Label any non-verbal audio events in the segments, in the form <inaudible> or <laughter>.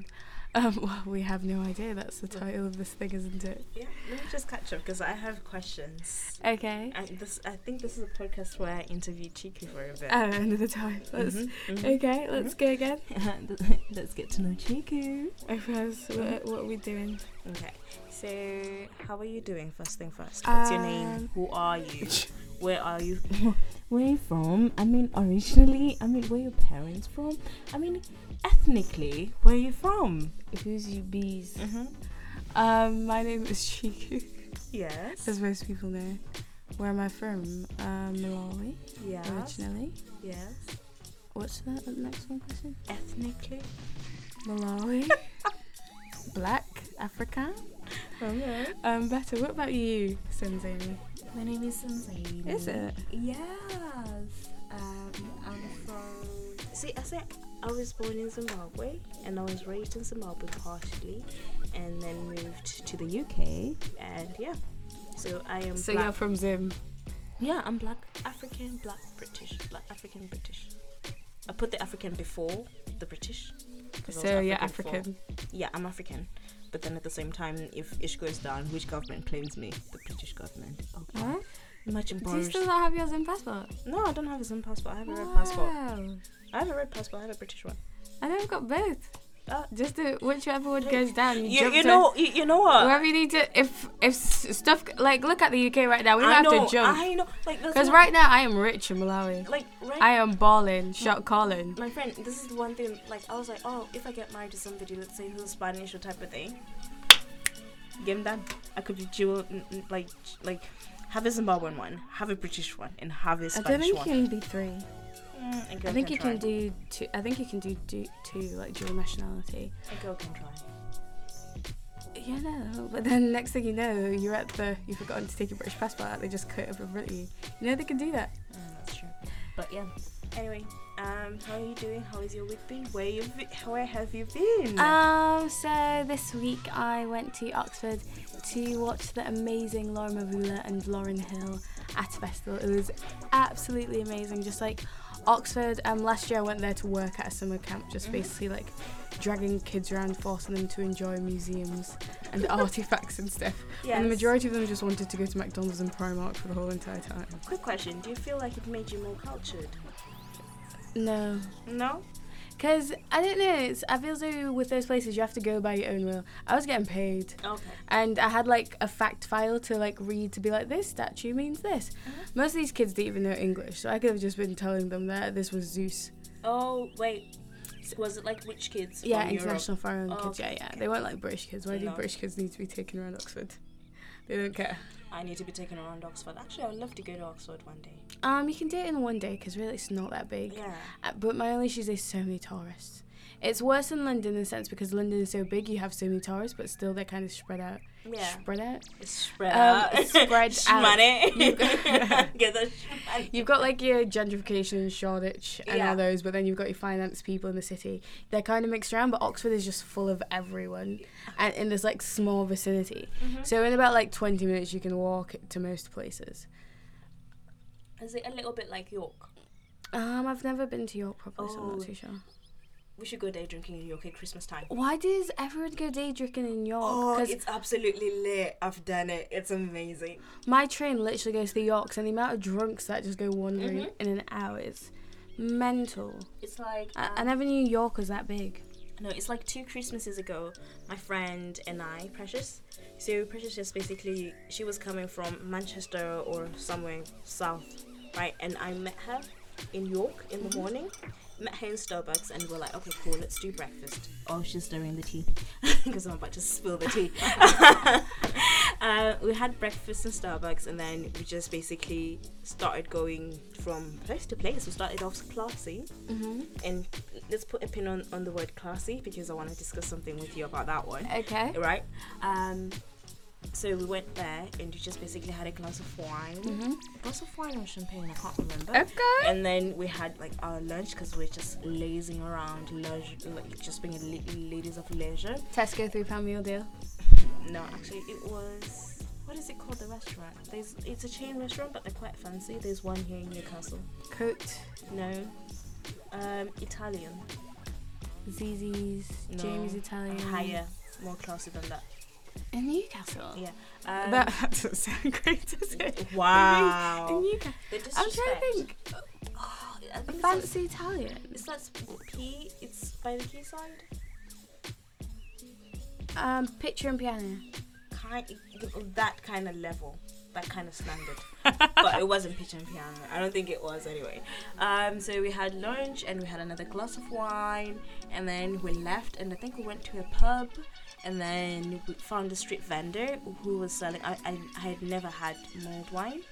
<laughs> Um, well, we have no idea. That's the title of this thing, isn't it? Yeah, let me just catch up because I have questions. Okay. And this, I think this is a podcast where I interview Chiku for a bit. Oh, another time. Let's. Mhm, mhm. Okay, let's go again. <laughs> Let's get to know Chiku. Okay, first, what, what are we doing? Okay, so how are you doing? First thing first. What's your name? Um, Who are you? <laughs> Where are you? <laughs> Where are you from? I mean, originally. I mean, where are your parents from? I mean, ethnically, where are you from? Who's you bees? Mm-hmm. Um, my name is Chiku, Yes. as most people know. Where am I from? Um, Malawi, Yes. originally. Yes. What's that? The next one question. Ethnically. Malawi. <laughs> Black, African. Okay. Um, better. What about you, Senzani? My name is Sanzaini. Is it? Yes. Um, I'm from. See, I said I was born in Zimbabwe and I was raised in Zimbabwe partially, and then moved to the UK. And yeah, so I am. So black. you're from Zim. Yeah, I'm black African, black British, black African British. I put the African before the British. So you're before- African. Yeah, I'm African. But then at the same time, if ish goes down, which government claims me? The British government. Okay. Huh? Imagine Do you still not have your Zim passport? No, I don't have a Zim passport. I have a red passport. I have a red passport. I have a British one. I know I've got both. Uh, Just do whichever one goes down. You, you, you know, you, you know what? Wherever you need to. If if stuff like look at the UK right now, we don't I have know. to jump I know. Like because right now I am rich in Malawi. like right. I am balling, shot calling. my friend, this is the one thing. Like I was like, oh, if I get married to somebody, let's say who's Spanish or type of thing, game done. I could be dual, n- n- like like have a Zimbabwean one, have a British one, and have a Spanish don't think you one. can be three. Mm, a girl I think you can try. do two. I think you can do, do two like dual nationality. A girl can try. Yeah, no. But then next thing you know, you're at the. You've forgotten to take your British passport out. They just cut over you. You know they can do that. Mm, that's true. But yeah. Anyway, um, how are you doing? How is your week been? Where you where have you been? Um. So this week I went to Oxford to watch the amazing Laura Mvula and Lauryn Hill at a festival. It was absolutely amazing. Just like Oxford. Um. Last year I went there to work at a summer camp, just Mhm. basically like dragging kids around, forcing them to enjoy museums and <laughs> artifacts and stuff. yes. And the majority of them just wanted to go to McDonald's and Primark for the whole entire time. Quick question: Do you feel like it made you more cultured? No. No. Because I don't know, it's, I feel though with those places you have to go by your own will. I was getting paid, Okay. and I had like a fact file to like read to be like, this statue means this. Uh-huh. Most of these kids didn't even know English, so I could have just been telling them that this was Zeus. Oh wait, was it like which kids? Yeah, international foreign Oh, kids. Yeah, okay, yeah. okay. They weren't like British kids. Why do British kids need to be taken around Oxford? <laughs> They don't care. I need to be taken around Oxford. Actually, I would love to go to Oxford one day. Um, you can do it in one day because really it's not that big. Yeah. Uh, But my only issue is there's so many tourists. It's worse than London in a sense because London is so big, you have so many towers, but still they're kind of spread out. Yeah. Spread out. It's spread Um, out. it's spread <laughs> out. Shmoney. <laughs> You've <laughs> Get the shmoney. You've got like your gentrification in Shoreditch and Yeah. all those, but then you've got your finance people in the city. They're kind of mixed around, but Oxford is just full of everyone, and in this like small vicinity. Mhm. So in about like 20 minutes, you can walk to most places. Is it a little bit like York? Um, I've never been to York properly, so I'm Oh. not too sure. We should go day drinking in York at Christmas time. Why does everyone go day drinking in York? Oh, it's absolutely lit. I've done it. It's amazing. my train literally goes to the Yorks, and the amount of drunks that just go wandering Mhm. in an hour is mental. It's like I, I um, never knew York was that big. No, it's like two Christmases ago, my friend and I, Precious. So Precious just basically she was coming from Manchester or somewhere south, right? And I met her in York in the morning. Met her in Starbucks and we're like, okay, cool, let's do breakfast. Oh, she's stirring the tea <laughs> because I'm about to spill the tea. <laughs> uh, we had breakfast in Starbucks and then we just basically started going from place to place. We started off classy Mm-hmm. and let's put a pin on, on the word classy because I want to discuss something with you about that one. Okay. Right? Um, so we went there and we just basically had a glass of wine. Mm-hmm. Glass of wine or champagne, I can't remember. Okay. And then we had like our lunch because we're just lazing around, leisure, like just being la- ladies of leisure. Tesco three pound meal deal. No, actually, it was what is it called? The restaurant. There's it's a chain restaurant, but they're quite fancy. There's one here in Newcastle. Cooked No, um, Italian. Z Speezy's, No, Jamie's Italian. Higher, more classy than that. In Newcastle. Yeah. Um, <laughs> that, that doesn't sound great, does it? wow. In Newcastle. I'm trying to think. Oh, think Fancy Italian. like- It's that P. It's by the quayside. Um, Pitcher and Piano. Kind that kind of level, that kind of standard. <laughs> but it wasn't pitch and piano. I don't think it was anyway. Um, so we had lunch and we had another glass of wine, and then we left. And I think we went to a pub, and then we found a street vendor who was selling. I I, I had never had mulled wine.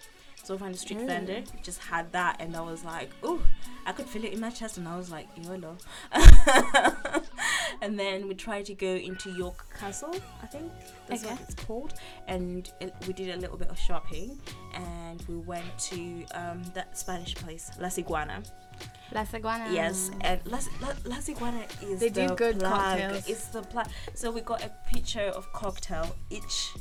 So we found a street Ooh. vendor, just had that, and I was like, "Oh, I could feel it in my chest," and I was like, "YOLO." <laughs> and then we tried to go into York Castle, I think that's what it's called, and it, we did a little bit of shopping, and we went to um, that Spanish place, La Iguana. La Iguana. Yes, and La, La, La Ciguana is They do good plug. cocktails. It's the plug. So we got a picture of cocktail each.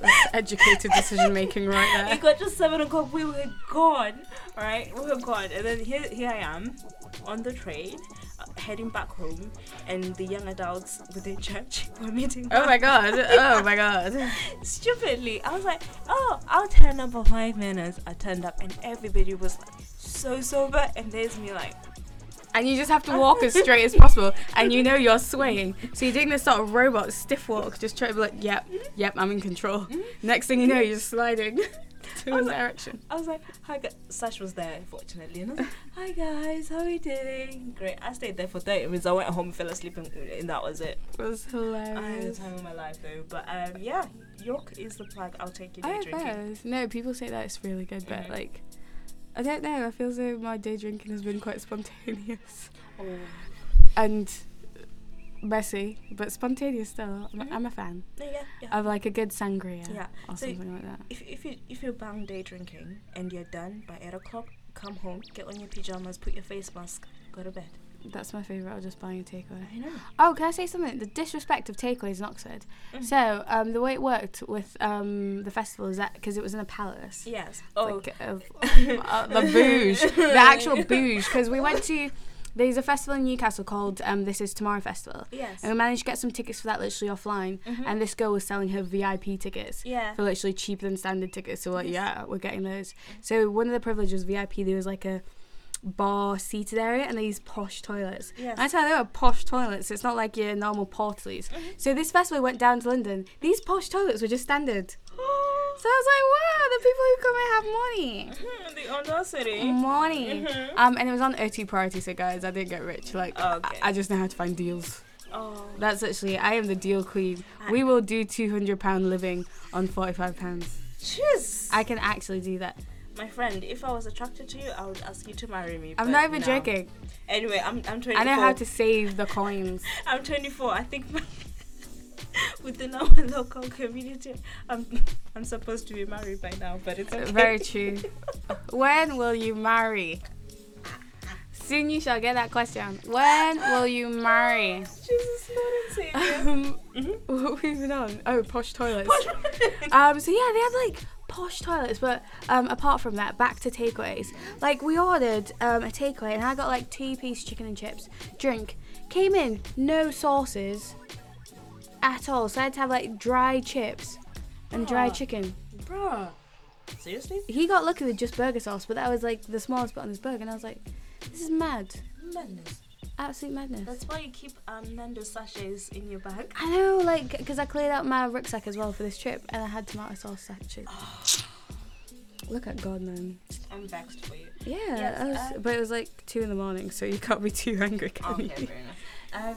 That's educated decision making right there. It got just seven o'clock. We were gone, right? We were gone, and then here, here I am on the train, uh, heading back home, and the young adults within church <laughs> were meeting. Oh my god. Oh my <laughs> god. Stupidly, I was like, "Oh, I'll turn up for five minutes." I turned up, and everybody was like, so sober, and there's me like, And you just have to walk as straight as possible, and you know you're swaying. So you're doing this sort of robot stiff walk, just trying to be like, yep, yep, I'm in control. Next thing you know, you're sliding <laughs> to one direction. I was like, "Hi, guys." Sash was there, fortunately, and I was like, <laughs> "Hi guys, how are you doing?" Great. I stayed there for thirty minutes. I went home, fell asleep, and, and that was it. It was hilarious. I had the time of my life though. But um, yeah, York is the plug. I'll take you I bet. No, people say that it's really good, but Mhm. like, I don't know. I feel as though my day drinking has been quite spontaneous Oh. and messy, but spontaneous still. I'm, Mhm. I'm a fan yeah, yeah. of like a good sangria Yeah. or So something like that. If, if you if you're bound day drinking and you're done by eight o'clock, come home, get on your pajamas, put your face mask, go to bed. That's my favourite. I'll just buy a takeaway. I know. Oh, can I say something? The disrespect of takeaways in Oxford. Mhm. So, um, the way it worked with um, the festival is that because it was in a palace. Yes. Oh. Like, of, uh, <laughs> the bouge, the actual <laughs> bouge. Because we went to, there's a festival in Newcastle called um, This Is Tomorrow Festival. yes. And we managed to get some tickets for that literally offline. Mhm. And this girl was selling her VIP tickets yeah. for literally cheaper than standard tickets. So, like, Yes. yeah, we're getting those. So, one of the privileges VIP, there was like a bar seated area and these posh toilets. Yes. I tell you, they were posh toilets. It's not like your normal portalies. Mhm. So this festival went down to London. These posh toilets were just standard. <gasps> So I was like, wow, the people who come here have money. the audacity. Money. Mhm. Um, and it was on O2 priority, so guys, I didn't get rich. Like, Okay. I, I just know how to find deals. Oh. That's actually, I am the deal queen. We will do £200 living on £45. Jeez. I can actually do that. My friend, if I was attracted to you, I would ask you to marry me. I'm not even no. joking. Anyway, I'm I'm 24. I know how to save the coins. <laughs> I'm 24. I think <laughs> within our <laughs> local community, I'm I'm supposed to be married by now, but it's okay. Very true. When will you marry? Soon you shall get that question. When will you marry? Jesus, Lord and Savior. Um, Mhm. what we been on? Oh, posh toilets. um, so yeah, they had like posh toilets, but um, apart from that, back to takeaways. Like we ordered um, a takeaway, and I got like two piece chicken and chips, drink. Came in, no sauces at all. So I had to have like dry chips and dry Ah. chicken. Bruh. Seriously? He got lucky with just burger sauce, but that was like the smallest bit on his burger, and I was like, this is mad, Madness. Absolute madness. That's why you keep um, Nando sachets in your bag. I know, like, because I cleared out my rucksack as well for this trip, and I had tomato sauce sachets. <gasps> Look at God, man. I'm vexed for you. Yeah, Yes, was, uh, but it was like two in the morning, so you can't be too angry, can Okay, you? fair enough.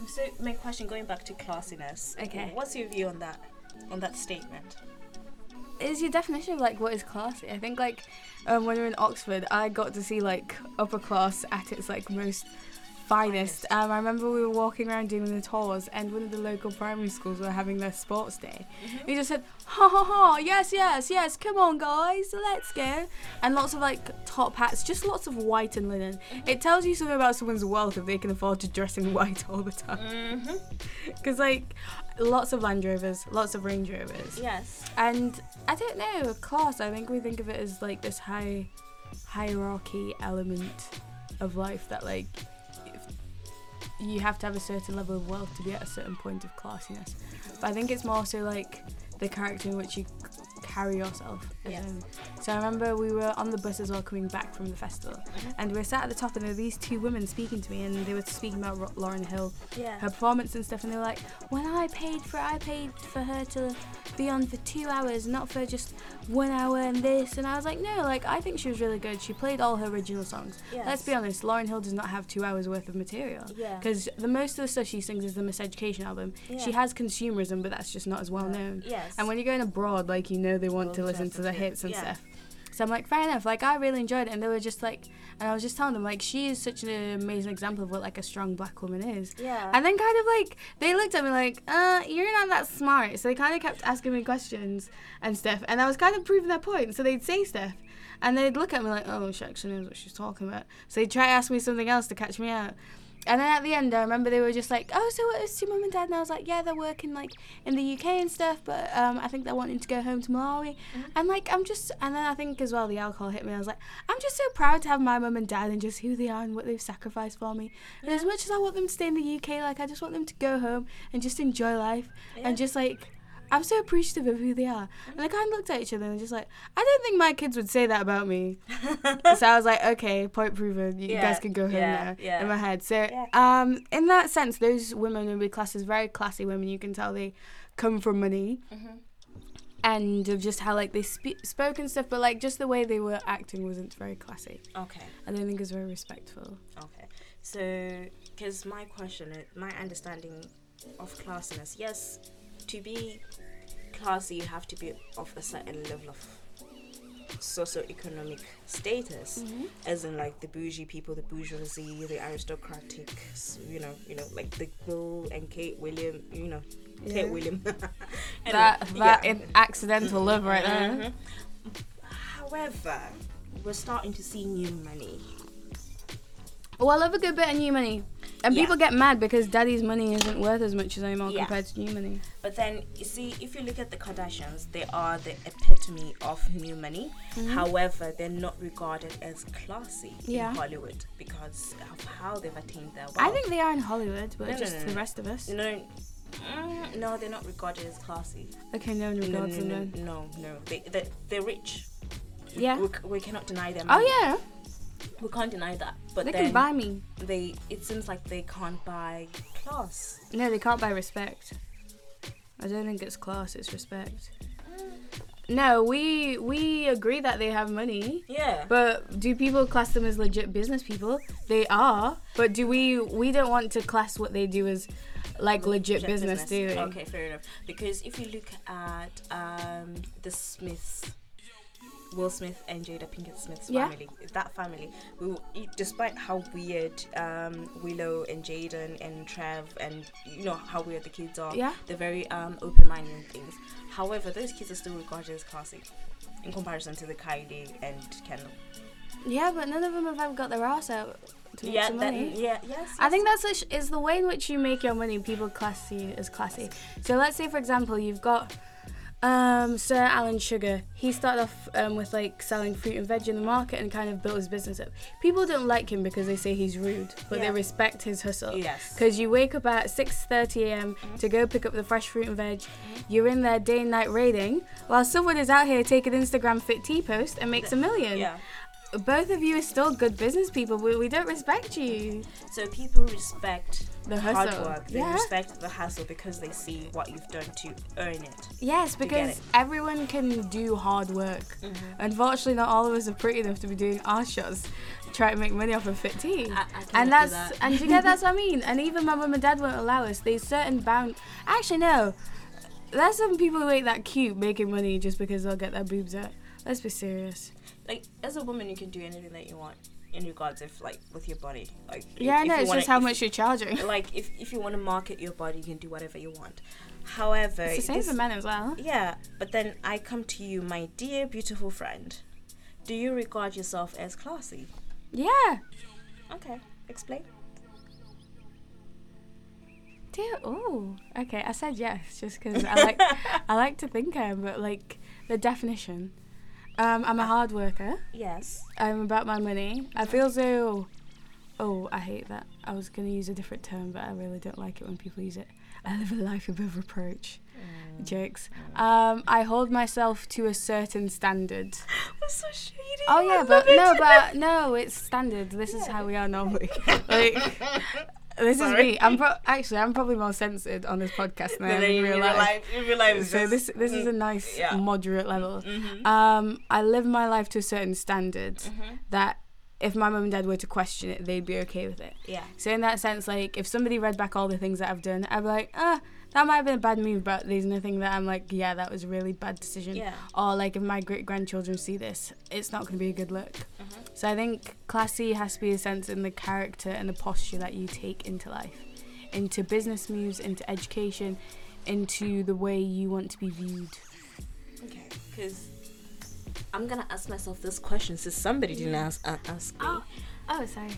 Um, so my question, going back to classiness. Okay. What's your view on that? On that statement? Is your definition of like what is classy? I think like um, when we were in Oxford, I got to see like upper class at its like most finest. Um, I remember we were walking around doing the tours, and one of the local primary schools were having their sports day. He just said, "Ha ha ha! Yes, yes, yes! Come on, guys, let's go!" And lots of like top hats, just lots of white and linen. It tells you something about someone's wealth if they can afford to dress in white all the time. Mm-hmm. <laughs> Because like, lots of Land Rovers, lots of Range Rovers. Yes. And I don't know, of course, I think we think of it as like this high hierarchy element of life that like you have to have a certain level of wealth to be at a certain point of classiness. But I think it's more so like the character in which you carry yourself. Yes. in- so I remember we were on the bus as well coming back from the festival, Mhm. and we were sat at the top, and there were these two women speaking to me, and they were speaking about Lauryn Hill, Yeah. her performance and stuff, and they were like, "When I paid for, I paid for her to be on for two hours, not for just one hour and this." And I was like, "No, like I think she was really good. She played all her original songs. Yes. Let's be honest, Lauryn Hill does not have two hours worth of material." Yeah. Because the most of the stuff she sings is the Miseducation album. Yeah. She has consumerism, but that's just not as well known. Yes. And when you're going abroad, like you know they want to listen to the hits and Yeah. stuff. So I'm like, fair enough. Like I really enjoyed it, and they were just like, and I was just telling them like she is such an amazing example of what like a strong black woman is. yeah. And then kind of like they looked at me like, uh, you're not that smart. So they kind of kept asking me questions and stuff, and I was kind of proving their point. So they'd say stuff, and they'd look at me like, oh, she actually knows what she's talking about. So they'd try to ask me something else to catch me out. And then at the end, I remember they were just like, "Oh, so what is your mum and dad?" And I was like, "Yeah, they're working like in the UK and stuff, but um, I think they're wanting to go home to Malawi." And like, I'm just, and then I think as well, the alcohol hit me. I was like, "I'm just so proud to have my mum and dad and just who they are and what they've sacrificed for me." And as much as I want them to stay in the UK, like I just want them to go home and just enjoy life Yeah. and just like. I'm so appreciative of who they are. And I kind of looked at each other and just like, I don't think my kids would say that about me. <laughs> so I was like, okay, point proven. You Yeah, guys can go home yeah, now. yeah. In my head. So, um, in that sense, those women would be classed as very classy women. You can tell they come from money Mhm. and of just how like they spe- spoke and stuff, but like just the way they were acting wasn't very classy. Okay. I don't think it was very respectful. Okay. So, because my question, my understanding of classiness, yes, to be classy, you have to be of a certain level of socioeconomic status, as in like the bougie people, the bourgeoisie, the aristocratic, you know, you know, like the Bill and Kate William, you know, Yeah. Kate William. <laughs> Anyway, that that yeah. in accidental love right there. Mhm. However, we're starting to see new money. Well, I love a good bit of new money. And Yeah. people get mad because daddy's money isn't worth as much as anymore Yeah. compared to new money. But then you see, if you look at the Kardashians, they are the epitome of new money. However, they're not regarded as classy Yeah. in Hollywood because of how they've attained their wealth. I think they are in Hollywood, but No, no, just no, the no. rest of us. no, mm, no, they're not regarded as classy. Okay, no one No, no, no, them then. no, no. They, they, they're rich. Yeah. we, we cannot deny them. Oh yeah, we can't deny that. But they can buy me. they, it seems like they can't buy class. No, they can't buy respect. I don't think it's class, it's respect. No, we we agree that they have money. Yeah. But do people class them as legit business people? They are. But do we we don't want to class what they do as like legit Legit business, do we? Okay, fair enough. Because if you look at um, the Smiths, Will Smith and Jada Pinkett Smith's Yeah. family, that family, we, will- despite how weird um, Willow and Jaden and Trey and you know how weird the kids are, Yeah. they're very um, open-minded in things. However, those kids are still regarded as classy in comparison to the Kylie and Kendall. Yeah, but none of them have ever got their ass out to make Yeah, some that, money. yeah, yes. I think that's sh- is the way in which you make your money. People class you as classy. So let's say, for example, you've got um, Sir Alan Sugar. He started off um, with like selling fruit and veg in the market and kind of built his business up. People don't like him because they say he's rude, but Yeah. they respect his hustle. Yes. Because you wake up at 6:30 a.m. to go pick up the fresh fruit and veg. You're in there day and night raiding, while someone is out here taking Instagram fit tea post and makes a million. Yeah. Both of you are still good business people, but we don't respect you. So people respect The hustle. hard work. They Yeah. respect the hustle because they see what you've done to earn it. Yes, because it. everyone can do hard work. Mm-hmm. Unfortunately, not all of us are pretty enough to be doing our shots, trying to make money off of fit tea. I- I and that's that. and you get that's what I <laughs> mean. And even my mum and dad won't allow us. There's certain bound. Actually, no. There's some people who ain't that cute making money just because they'll get their boobs out. Let's be serious. Like as a woman, you can do anything that you want in regards of like with your body. Like Yeah, I if know. you It's wanna- just how if- much you're charging. <laughs> Like if if you want to market your body, you can do whatever you want. However, it's the same this- for men as well. Yeah, but then I come to you, my dear beautiful friend. Do you regard yourself as classy? Yeah. Okay, explain. Dear, oh, okay. I said yes just because I like <laughs> I like to think I am, but like the definition. Um, I'm a hard worker. Yes. I'm about my money. I feel so Oh, I hate that. I was gonna use a different term, but I really don't like it when people use it. I live a life above reproach. Mm. Jokes. Um, I hold myself to a certain standard. <laughs> That's so shady. Oh yeah, but it. no, but no, it's standard. This is how we are normally. <laughs> like, this Sorry. is me. I'm pro- actually I'm probably more censored on this podcast than I in real life. real life, So this this is a nice yeah. moderate level. Mhm. Um, I live my life to a certain standard Mhm. that if my mum and dad were to question it, they'd be okay with it. Yeah. So in that sense, like if somebody read back all the things that I've done, I'd be like, ah, that might have been a bad move, but there's nothing that I'm like, yeah, that was a really bad decision. Yeah. Or like if my great grandchildren see this, it's not going to be a good look. Mhm. So I think classy has to be a sense in the character and the posture that you take into life, into business moves, into education, into the way you want to be viewed. Okay. Because I'm gonna ask myself this question since somebody didn't ask, uh, ask me. Oh, oh, sorry.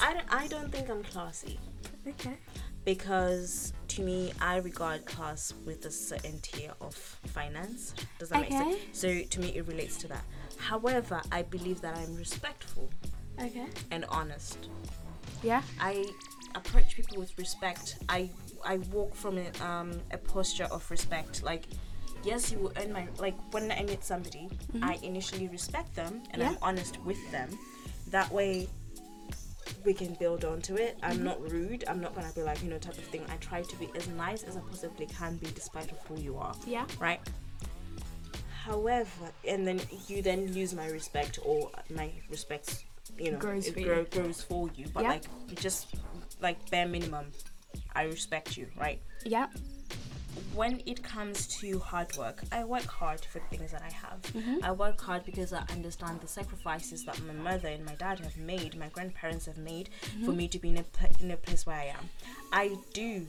I don't, I don't think I'm classy okay. Because to me I regard class with a certain tier of finance. Does that make sense? So to me it relates to that. However, I believe that I'm respectful Okay. and honest. Yeah. I approach people with respect. I I walk from a, um, a posture of respect. Like, yes, you will earn my like when I meet somebody, I initially respect them and I'm honest with them. That way, we can build onto it. I'm not rude. I'm not gonna be like you know type of thing. I try to be as nice as I possibly can be, despite of who you are Yeah. right? However, and then you then use my respect or my respect, you know, Grows it for you. grows for you. But Yeah. like just like bare minimum, I respect you, right? Yeah. When it comes to hard work, I work hard for the things that I have. Mm-hmm. I work hard because I understand the sacrifices that my mother and my dad have made, my grandparents have made Mm-hmm. for me to be in a, in a place where I am. I do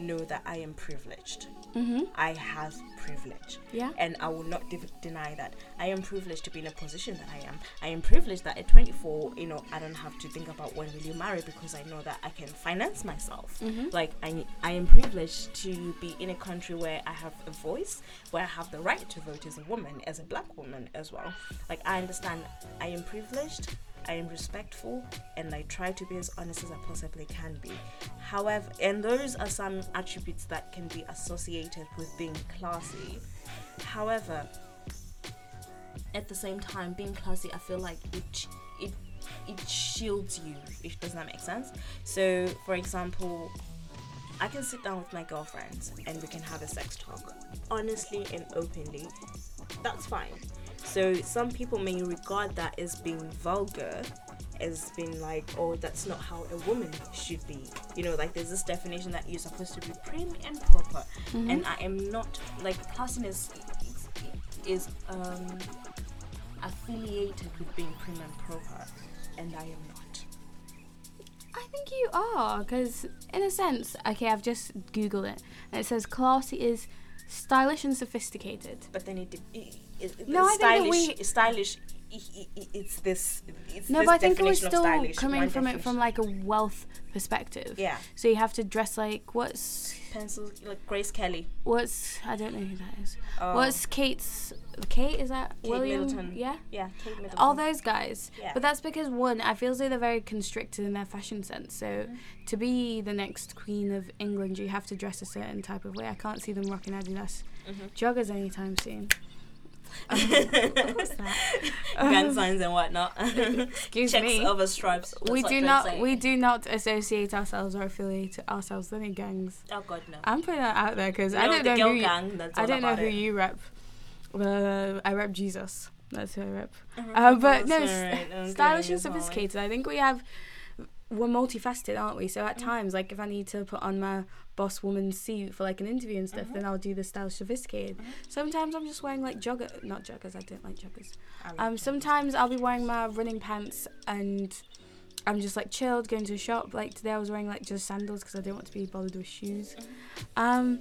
know that I am privileged. Mm-hmm. I have privilege Yeah. and I will not de- deny that. I am privileged to be in a position that I am. I am privileged that at 24, you know, I don't have to think about when will you marry because I know that I can finance myself. Mhm. Like I, I am privileged to be in a country where I have a voice, where I have the right to vote as a woman, as a black woman as well. Like I understand I am privileged. I am respectful and I try to be as honest as I possibly can be. However, and those are some attributes that can be associated with being classy. However, at the same time, being classy, I feel like it it it shields you. If does that make sense? So, for example, I can sit down with my girlfriends and we can have a sex talk, honestly and openly. That's fine. So some people may regard that as being vulgar, as being like, oh, that's not how a woman should be. You know, like there's this definition that you're supposed to be prim and proper, and I am not like classiness is, is um affiliated with being prim and proper, and I am not. I think you are, because in a sense, okay, I've just googled it, and it says classy is stylish and sophisticated. But then it, it, it No, I think stylish, we- stylish. it's this. It's No, this but I think it was still stylish, coming one from it from like a wealth perspective. yeah, So you have to dress like what's pencils like Grace Kelly. what's I don't know who that is. Oh, What's Kate's Kate? Is that Kate William? Middleton. Yeah. Yeah, Kate Middleton. All those guys. Yeah. But that's because one, I feel as though they're very constricted in their fashion sense. So Mm-hmm. to be the next queen of England, you have to dress a certain type of way. I can't see them rocking Adidas Mhm. joggers anytime soon. <laughs> Um, that? Grand signs and whatnot. Excuse Checks me. over stripes. That's we do not saying. we do not associate ourselves or affiliate ourselves with any gangs. Oh God no. I'm putting that out there because I don't the know girl who you, gang. That's I don't know who it. you rep. Uh, I rep Jesus. That's who I rep. Uh, but no, alright, <laughs> okay, stylish and sophisticated. I think we have we're multifaceted, aren't we? So Mm. at times, like if I need to put on my boss woman suit for like an interview and stuff, Mm-hmm. then I'll do the stylish sophisticated. Sometimes I'm just wearing like jogger, not joggers. I don't like joggers. Like Um, sometimes I'll be wearing my running pants and I'm just like chilled, going to a shop. Like today, I was wearing like just sandals because I don't want to be bothered with shoes. Um,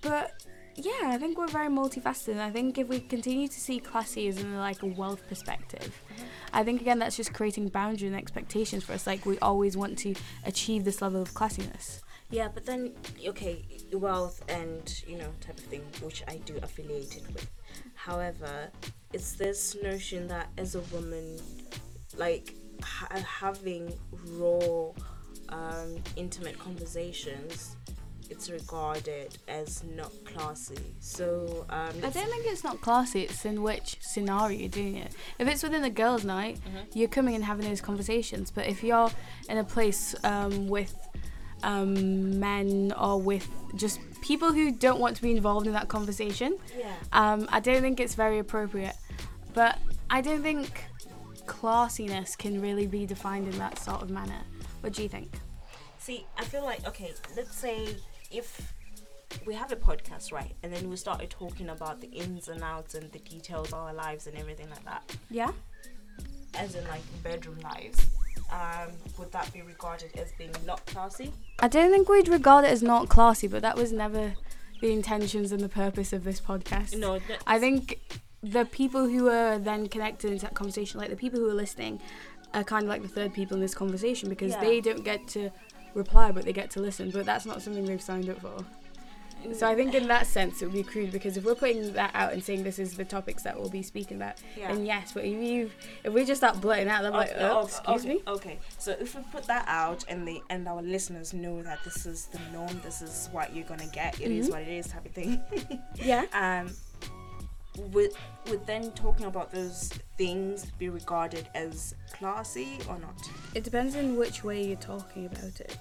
but yeah, I think we're very multifaceted. I think if we continue to see classy as in like a wealth perspective, I think again that's just creating boundary and expectations for us. Like we always want to achieve this level of classiness. Yeah, but then okay, wealth and you know type of thing, which I do affiliated with. However, it's this notion that as a woman, like ha- having raw, um, intimate conversations, it's regarded as not classy. So um, I don't think it's not classy. It's in which scenario you're doing it. If it's within a girls' night, Mhm. you're coming and having those conversations. But if you're in a place um, with um, men or with just people who don't want to be involved in that conversation, yeah. um, I don't think it's very appropriate. But I don't think classiness can really be defined in that sort of manner. What do you think? See, I feel like okay, let's say if we have a podcast, right, and then we started talking about the ins and outs and the details of our lives and everything like that, Yeah. as in like bedroom lives, um, would that be regarded as being not classy? I don't think we'd regard it as not classy, but that was never the intentions and the purpose of this podcast. No, I think the people who are then connected into that conversation, like the people who are listening, are kind of like the third people in this conversation because Yeah. they don't get to reply, but they get to listen. But that's not something they've signed up for. So I think in that sense it would be crude because if we're putting that out and saying this is the topics that we'll be speaking about, yeah. then yes. But if you if we just start blurting out, they're like, oh, okay, excuse okay, me. Okay, so if we put that out and the and our listeners know that this is the norm, this is what you're gonna get, it is Mhm. what it is, type of thing. <laughs> Yeah. um, would would then talking about those things be regarded as classy or not? It depends on which way you're talking about it.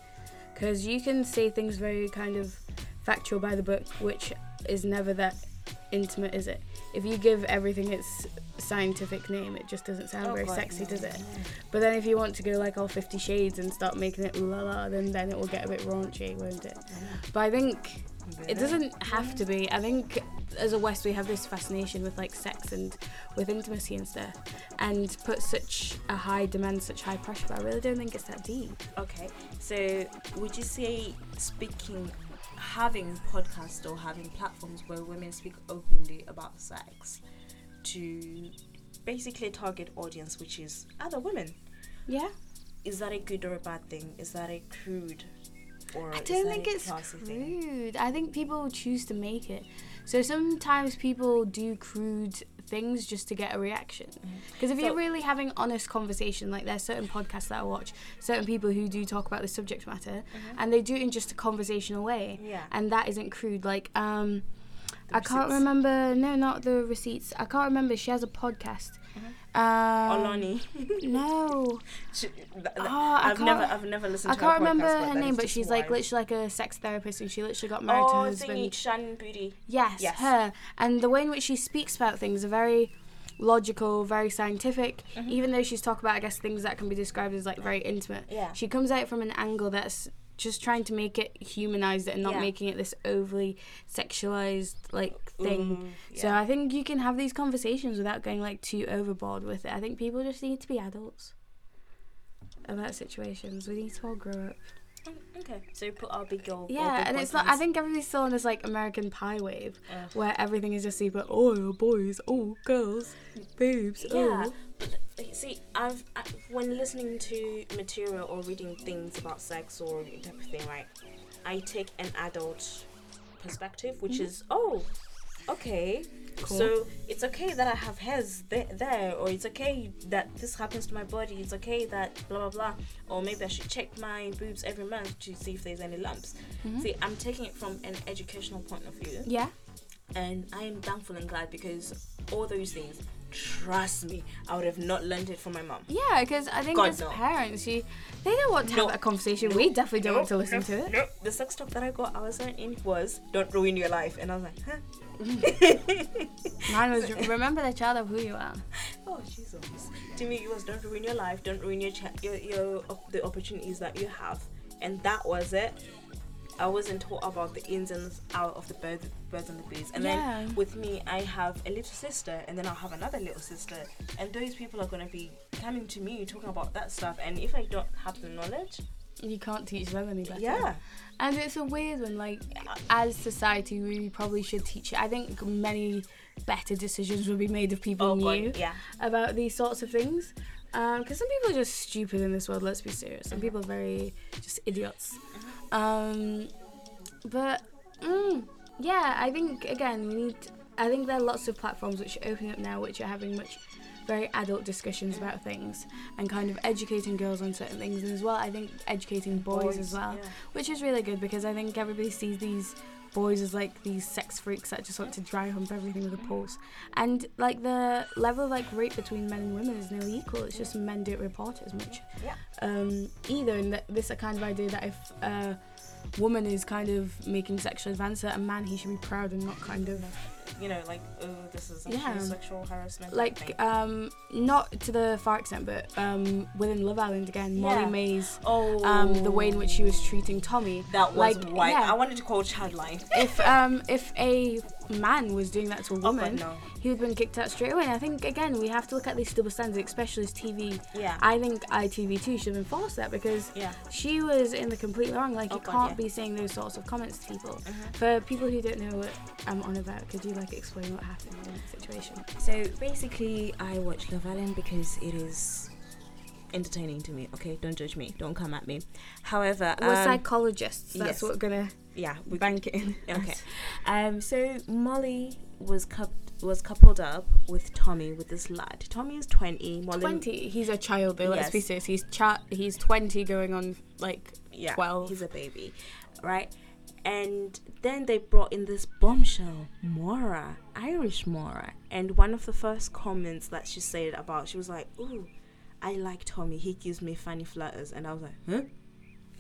Because you can say things very kind of factual by the book, which is never that intimate, is it? If you give everything its scientific name, it just doesn't sound Oh, very sexy, no, does it? no. But then if you want to go like all Fifty Shades and start making it la la, then, then it will get a bit raunchy, won't it? But I think it eh? doesn't have to be. I think as a West we have this fascination with like sex and with intimacy and stuff, and put such a high demand, such high pressure. But I really don't think it's that deep. Okay, so would you say speaking, having podcasts or having platforms where women speak openly about sex to basically target audience, which is other women, Yeah, is that a good or a bad thing? Is that a crude or I don't think a it's classy thing? crude. I think people choose to make it. So sometimes people do crude things just to get a reaction. Mm-hmm. Because if So- you're really having honest conversation, like there's certain podcasts that I watch, certain people who do talk about the subject matter, mm-hmm. and they do it in just a conversational way, Yeah. and that isn't crude. Like um, I can't remember. No, not the receipts. I can't remember. She has a podcast. Mm-hmm. Um, Olani. No, <laughs> She- Oh, I've never, I've never listened I to her I can't remember podcast, her name, but she's like literally like a sex therapist, and she literally got married to Oh, her thingy, husband. Shan Boody. Yes, Yes. her. And the way in which she speaks about things are very logical, very scientific. Mm-hmm. Even though she's talking about, I guess, things that can be described as like very intimate. Yeah. She comes out from an angle that's just trying to make it humanized and not Yeah. making it this overly sexualized like thing. Mm, So. I think you can have these conversations without going like too overboard with it. I think people just need to be adults about situations. We need to all grow up. Okay, so you put our big girl. our Yeah, big and it's like I think everybody's still on this like American Pie wave, Ugh. where everything is just super. Oh, boys. Oh, girls. Boobs. Yeah, Oh. but uh, see, I've I, when listening to material or reading things about sex or type of thing, right? I take an adult perspective, which Mhm. is oh, okay. Cool. So it's okay that I have hairs there, there, or it's okay that this happens to my body. It's okay that blah blah blah, or maybe I should check my boobs every month to see if there's any lumps. Mhm. See, I'm taking it from an educational point of view Yeah. and I am thankful and glad because all those things, trust me, I would have not learned it from my mom. Yeah, because I think God, as no. parents, you they don't want to No. have that conversation. No. we definitely don't want to listen to it. No, the sex talk that I got, I was in was "Don't ruin your life," and I was like, "Huh." <laughs> Mine was <laughs> remember the child of who you are. oh Jesus! To me, it was "Don't ruin your life. Don't ruin your cha- your your op- the opportunities that you have," and that was it. I wasn't taught about the ins and out of the birds, birds and the bees. And Yeah. then with me, I have a little sister, and then I'll have another little sister, and those people are gonna be coming to me talking about that stuff. And if I don't have the knowledge, You can't teach them any better. yeah, And it's a weird one. Like, as society, we probably should teach it. I think many better decisions would be made if people oh knew yeah, about these sorts of things. Because some people are just stupid in this world. Let's be serious. Some people are very just idiots. Um, but mm, yeah, I think again we need. I think there are lots of platforms which are opening up now, which are having much very adult discussions about things and kind of educating girls on certain things and as well I think educating boys, as well yeah. which is really good because I think everybody sees these boys as like these sex freaks that just want to dry hump everything with a pulse and like the level of like rape between men and women is nearly equal it's just men don't report it as much Yeah. um, either and that this kind of idea that if a woman is kind of making sexual advances at a man he should be proud and not kind of You know, like, oh, this is Yeah. sexual harassment. like um not to the far extent but um within love island again molly-mae's oh, um the way in which she was treating tommy that was like, right. yeah. I wanted to call childline. if um if a man was doing that to a Oh, woman no. he would have been kicked out straight away and i think again we have to look at these double standards especially as tv Yeah. i think itv2 should have enforced that because yeah. she was in the completely wrong like Oh, you God, can't yeah. be saying those sorts of comments to people Mhm. for people who don't know what i'm on about could you like explain what happened in that situation So basically, I watch Love Island because it is entertaining to me. Okay, don't judge me. Don't come at me. However, we're um, psychologists that's yes. what we're gonna yeah, we bank it in <laughs> Okay. Um, so Molly was coup- was coupled up with Tommy with this lad. Tommy is twenty. Molly 20 he's a child though let's be serious he's cha- he's 20 going on like yeah, 12. He's a baby, right? And then they brought in this bombshell, Maura, Irish Maura. And one of the first comments that she said about, she was like, "Ooh, I like Tommy. He gives me funny flutters." And I was like, "Huh?"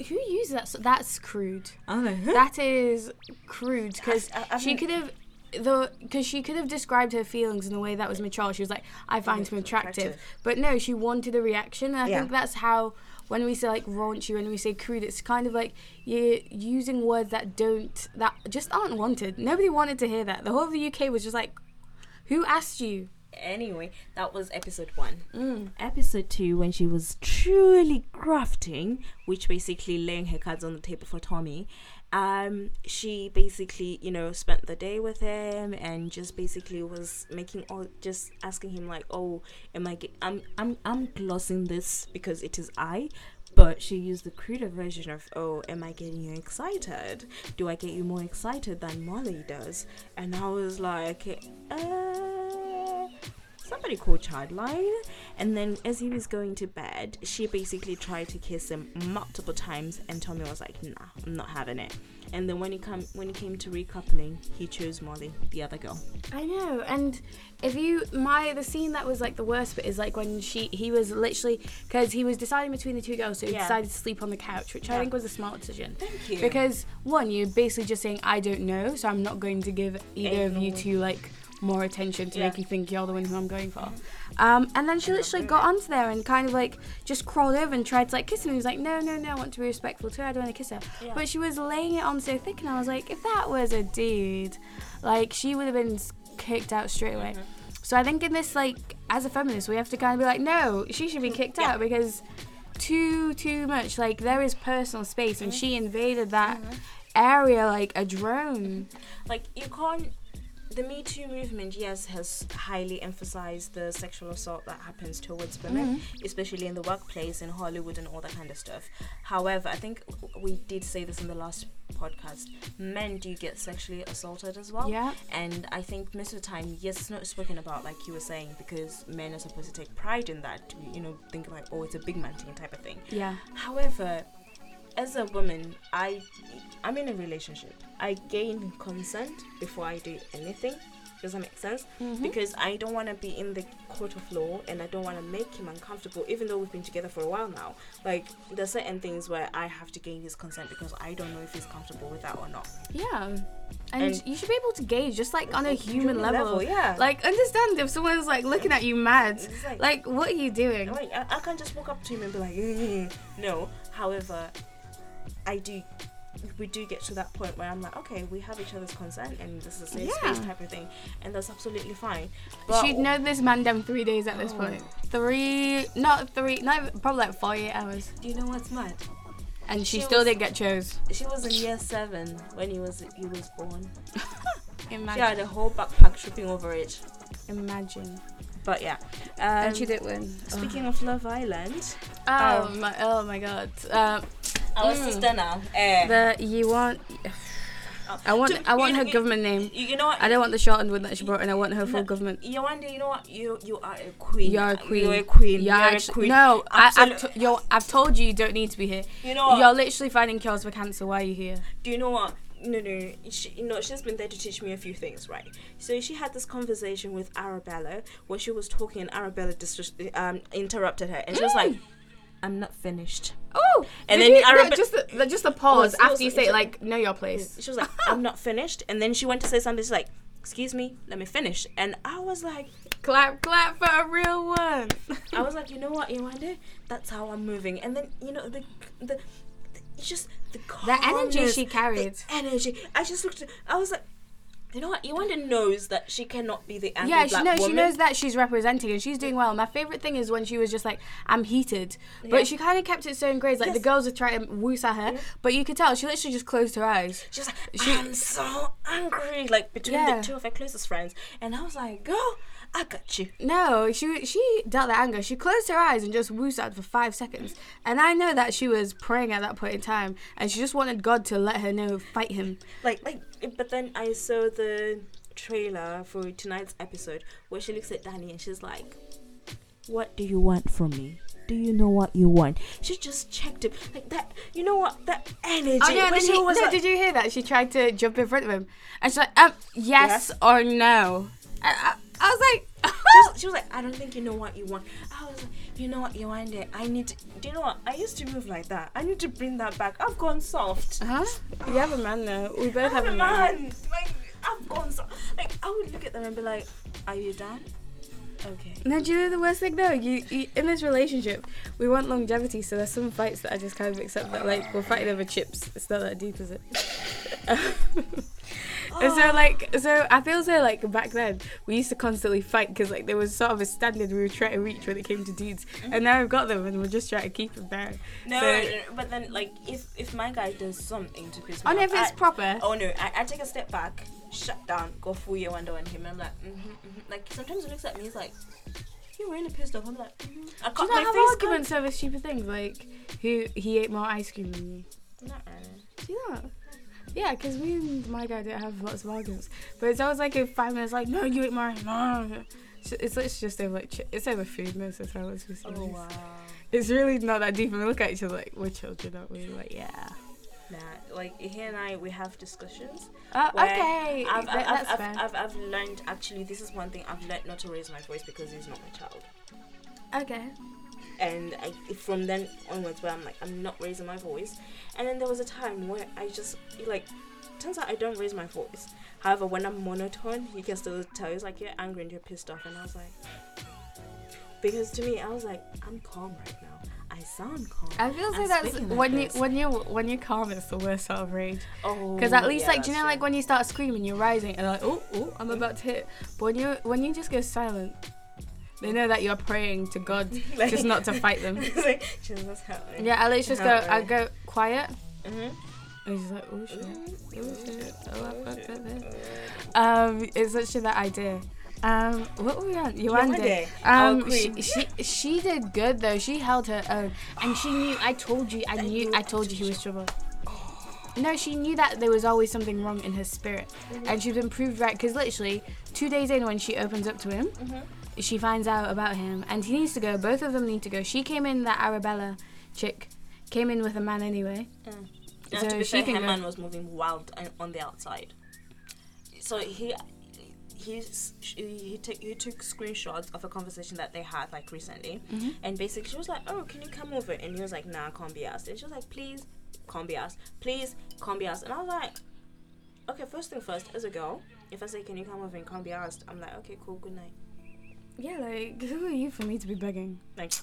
who uses that so that's crude I like, "Huh?" that is crude because she could have the because she could have described her feelings in a way that was mature she was like i find him attractive attractive. but no she wanted a reaction and i Yeah. think that's how when we say like raunchy when we say crude it's kind of like you're using words that don't that just aren't wanted nobody wanted to hear that the whole of the uk was just like who asked you Anyway, that was episode one. mm. Episode two, when she was truly grafting, which basically laying her cards on the table for Tommy, um, she basically, you know, spent the day with him and just basically was making all, just asking him like, "Oh, am I? Get, I'm, I'm, I'm glossing this because it is I." But she used the cruder version of, "Oh, am I getting you excited? Do I get you more excited than Molly does?" And I was like, uh, somebody called Childline. And then as he was going to bed, she basically tried to kiss him multiple times, and Tommy was like, "Nah, I'm not having it." And then when he come when he came to recoupling, he chose Molly, the other girl. I know, and if you my the scene that was like the worst bit is like when she he was literally because he was deciding between the two girls, so he Yeah. decided to sleep on the couch, which I think was a smart decision. Thank you. Because one, you're basically just saying I don't know, so I'm not going to give either of you two like more attention to Yeah. make you think you're the one who I'm going for. Um, and then she literally got onto there and kind of like just crawled over and tried to like kiss him. He was like, no, no, no, I want to be respectful to her. I don't want to kiss her. Yeah. But she was laying it on so thick, and I was like, if that was a dude, like she would have been kicked out straight away. Mm-hmm. So I think in this, like, as a feminist, we have to kind of be like, no, she should be mm, kicked Yeah. out because too, too much. Like there is personal space, and mm-hmm. she invaded that mm-hmm. area like a drone. like you can't the me too movement yes has highly emphasized the sexual assault that happens towards women mm-hmm. especially in the workplace in hollywood and all that kind of stuff however i think we did say this in the last podcast men do get sexually assaulted as well Yeah. and i think most of the time yes it's not spoken about like you were saying because men are supposed to take pride in that you know think like oh it's a big man thing type of thing Yeah. However, as a woman, I I'm in a relationship. I gain consent before I do anything. Does that make sense? Mm-hmm. Because I don't want to be in the court of law and I don't want to make him uncomfortable, even though we've been together for a while now. Like, there's certain things where I have to gain his consent because I don't know if he's comfortable with that or not. Yeah. And, And- you should be able to gauge just like on a human, Human level. level, yeah. Like understand if someone's like looking at you mad. Like- Like what are you doing? Like, I, I can't just walk up to him and be like, "Mm." <laughs> no. However, I do. We do get to that point where I'm like, okay, we have each other's consent, and this is a safe Yeah. space type of thing, and that's absolutely fine. She'd know this man down three days at this Oh. point. Three, not three, not probably like 48 hours. Do you know what's mad? And she, She still was- didn't get chose. She was in year seven when he was he was born. <laughs> Imagine. She had a whole backpack tripping over it. Imagine. But yeah. Um, and she didn't win. Speaking of Love Island, Oh um, my! Oh my God. Uh, our Mm. sister now. Eh. you want? <sighs> I want To- I want you- her you- government name. You, you know what? I don't want the shortened one that she brought and I want her full No, government. Yewande, you know what? You you are a queen. You're a queen. You're a queen. You're You're a queen. No, I, I've, t- yo, I've told you you don't need to be here. You know what? You're literally finding cures for cancer. Why are you here? Do you know what? No, no, no. She, you know, she's been there to teach me a few things, right? So she had this conversation with Arabella where she was talking, and Arabella dis- um, interrupted her, and she was like, "I'm not finished." Oh, And then you, no, Arab- just the, just the oh, pause It was- after was- you say like know your place. She was like, "I'm not finished," and then she went to say something. She's like, "Excuse me, let me finish." And I was like, Clap, clap for a real one. <laughs> I was like, you know what, Yewande? That's how I'm moving. And then you know the the, the it's just the The energy she carried. The energy. I just looked. I was like, you know what? Yewande knows that she cannot be the angry yeah, she black knows. She knows that she's representing and she's doing well. My favorite thing is when she was just like, "I'm heated," Yeah. but she kind of kept it so in grades. Like the girls were trying to woos at her, but you could tell she literally just closed her eyes. She's like, She- I'm so angry, like between Yeah. the two of her closest friends, and I was like, girl, I got you. No, she she dealt that anger. She closed her eyes and just woosed for five seconds. And I know that she was praying at that point in time, and she just wanted God to let her know, fight him. Like, like, but then I saw the trailer for tonight's episode where she looks at Danny and she's like, "What do you want from me? Do you know what you want?" She just checked him like that. You know what? That energy. Oh when then she was no, like- did you hear that? She tried to jump in front of him, and she's like, um, yes, Yes. or no. I, I, I was like, <laughs> she was, she was like, I don't think you know what you want. I was like, you know what you want it. I need to. Do you know what? I used to move like that. I need to bring that back. I've gone soft. huh? You have a man now. We both have I'm a a man. man. Like I've gone soft. Like I would look at them and be like, Are you done? Okay. No, do you know the worst thing though? You, you in this relationship, we want longevity, so there's some fights that I just kind of accept that like we're fighting over chips. It's not that deep, is it? <laughs> <laughs> And so like, so I feel so like back then we used to constantly fight because like there was sort of a standard we were trying to reach when it came to dudes, and now we've got them and we're just trying to keep them there. No, So- no, no, but then like if if my guy does something to piss me Oh no, off, if it's I- proper. oh no, I, I take a step back, shut down, go full Yewande on him. I'm like, mm-hmm, mm-hmm. like sometimes he looks at me, he's like, you really pissed off. I'm like, mm-hmm. I Do can't. you my not have arguments over stupid things like who he ate more ice cream than you? Not really. Do you not? Yeah, because me and my guy don't have lots of arguments, but it's always like in five minutes, like no, you ate more. No, it's it's just over like it's over food most of the time. Oh wow. <laughs> it's really not that deep, and we look at each other like we're children, aren't we? Like yeah. Nah, like he and I, we have discussions. Uh, where okay, I've, I've, that's I've, fair. I've, I've learned actually this is one thing I've learned not to raise my voice because he's not my child. okay. And I, from then onwards where I'm like I'm not raising my voice. And then there was a time where I just like turns out I don't raise my voice. However when I'm monotone you can still tell. It's like you're angry and you're pissed off. And I was like because to me I was like I'm calm right now. I sound calm. I feel like that's like when you when you when you're calm, it's the worst sort of rage. oh Because at least yeah, like do you know that's like when you start screaming, you're rising and like oh oh I'm about to hit. But when you when you just go silent, they know that you're praying to God <laughs> Like- just not to fight them. <laughs> Like, Jesus, what's happening Yeah, I just go. Not I go quiet. mm-hmm. And he's like, oh shit, oh shit, oh I fucked up there. Uh, Um, it's such that idea. Um, what were we on? Our Um, she, she she did good though. She held her own, and she knew. I told you. I knew. I told you he was trouble. No, she knew that there was always something wrong in her spirit, and she's been proved right. Because literally, two days in, when she opens up to him, Mhm. She finds out about him, and he needs to go. Both of them need to go. She came in. That Arabella chick came in with a man anyway. And So to be she fair, can her go. man was moving wild on the outside. So he he's he, took he took screenshots of a conversation that they had like recently, Mhm. and basically she was like, "Oh, can you come over?" And he was like, "Nah, I can't be asked." And she was like, "Please, can't be asked. Please, can't be asked." And I was like, "Okay, first thing first, as a girl, if I say can you come over and can't be asked, I'm like, okay, cool, good night." Yeah, like <laughs> who are you for me to be begging? Like,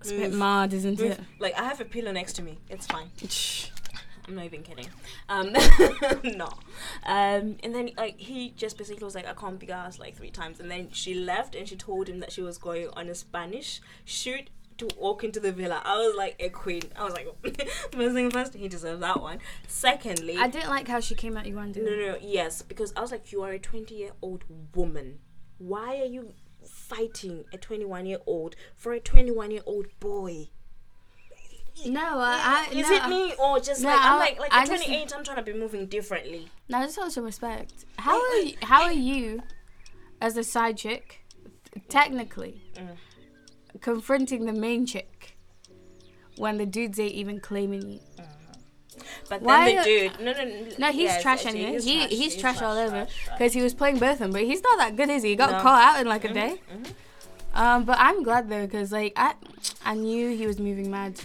It's a bit mad, isn't move. it? like I have a pillow next to me. It's fine. I'm not even kidding. Um, <laughs> no. Um, and then like he just basically was like, I can't be asked like three times. And then she left and she told him that she was going on a Spanish shoot to walk into the villa. I was like a queen. I was like, <laughs> first thing first, he deserved that one. Secondly, I didn't like how she came at you one no, no, no, yes, because I was like, you are a 20 year old woman. Why are you fighting a 21 year old for a 21 year old boy? No, I, I Is no, it me or just No, like I'm I- like like at just- 28 I'm trying to be moving differently. No, I just want some respect. How are you, how are you, as a side chick, technically Mm. confronting the main chick when the dudes ain't even claiming you? But Why then the dude, no, no, no. No, he's yeah, trash anyway. he's He trash, he's, trash, all over trash, trash. because he was playing both of them, but he's not that good, is he? He got No. caught out in like a Mhm, day. mhm. Um, but I'm glad though, because like I, I knew he was moving mad,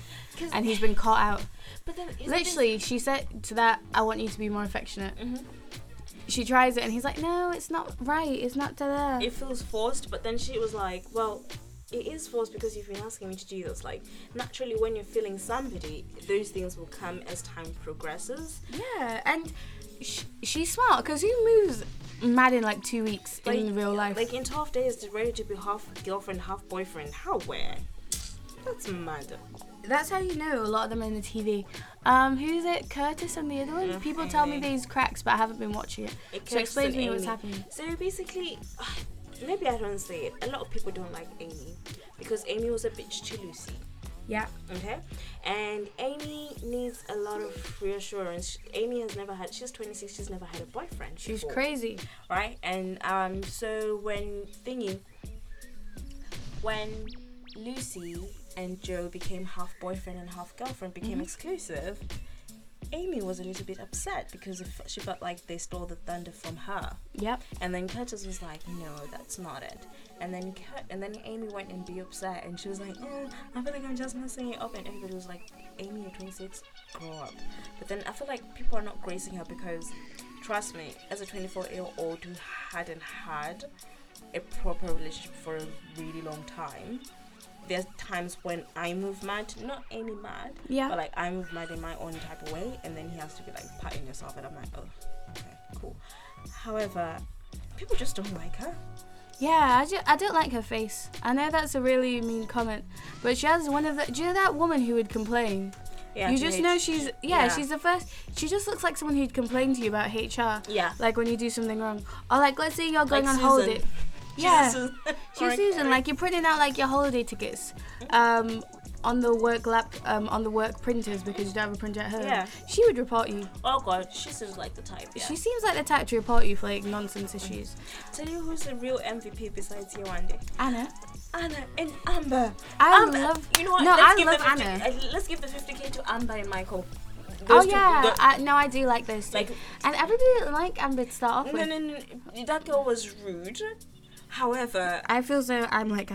and he's been caught out. But then Literally, she said to that, "I want you to be more affectionate." Mhm. She tries it, and he's like, "No, it's not right. It's not to that." It feels forced, but then she was like, well. It is forced because you've been asking me to do this. Like, naturally, when you're feeling somebody, those things will come as time progresses. Yeah, and sh- she's smart because who moves mad in like two weeks in real life? Like, in 12 days, they're ready to be half girlfriend, half boyfriend. How where? That's mad. That's how you know a lot of them in the TV. Um, who's it? Curtis and the other one. Mm, People tell me these cracks, but I haven't been watching it. It So explain to me what's happening. So basically, maybe I don't say it. A lot of people don't like Amy because Amy was a bitch to Lucy. Yeah. Okay, and Amy needs a lot of reassurance. Amy has never had. She's 26. She's never had a boyfriend. She's before, crazy. right? And um, so when thingy, when Lucy and Joe became half boyfriend and half girlfriend, became Mhm. exclusive. Amy was a little bit upset because she felt like they stole the thunder from her. Yep. And then Curtis was like, "No, that's not it." And then Cur- and then Amy went and be upset, and she was like, oh, "I feel like I'm just messing it up." And everybody was like, "Amy, you're 26, grow up." But then I feel like people are not gracing her because, trust me, as a 24 year old who hadn't had a proper relationship for a really long time, there's times when I move mad, not any mad, Yeah. but like I move mad in my own type of way, and then he has to be like patting yourself, and I'm like, oh, okay, cool. However, people just don't like her. Yeah, I, ju- I don't like her face. I know that's a really mean comment, but she has one of the. Do you know that woman who would complain? Yeah, you just H- know she's yeah, yeah. she's the first. She just looks like someone who'd complain to you about HR, yeah. like when you do something wrong, or like let's say you're going Like on holiday. Yeah, <laughs> she's Susan. Like you're printing out like your holiday tickets, um, on the work lap, um, on the work printers because you don't have a printer at home. Yeah. She would report you. oh god, she seems like the type. Yeah. She seems like the type to report you for like nonsense issues. Tell you who's the real MVP besides Yewande? Anna, Anna and Amber. I Amber, love. You know what? No, let's I give love the 50, Anna. uh, Let's give the 50k to Amber and Michael. Oh Those two- yeah, the- I, no, I do like those. Two. like and everybody didn't like Amber to start off no, with. no, no, no, that girl was rude. However, I feel so. I'm like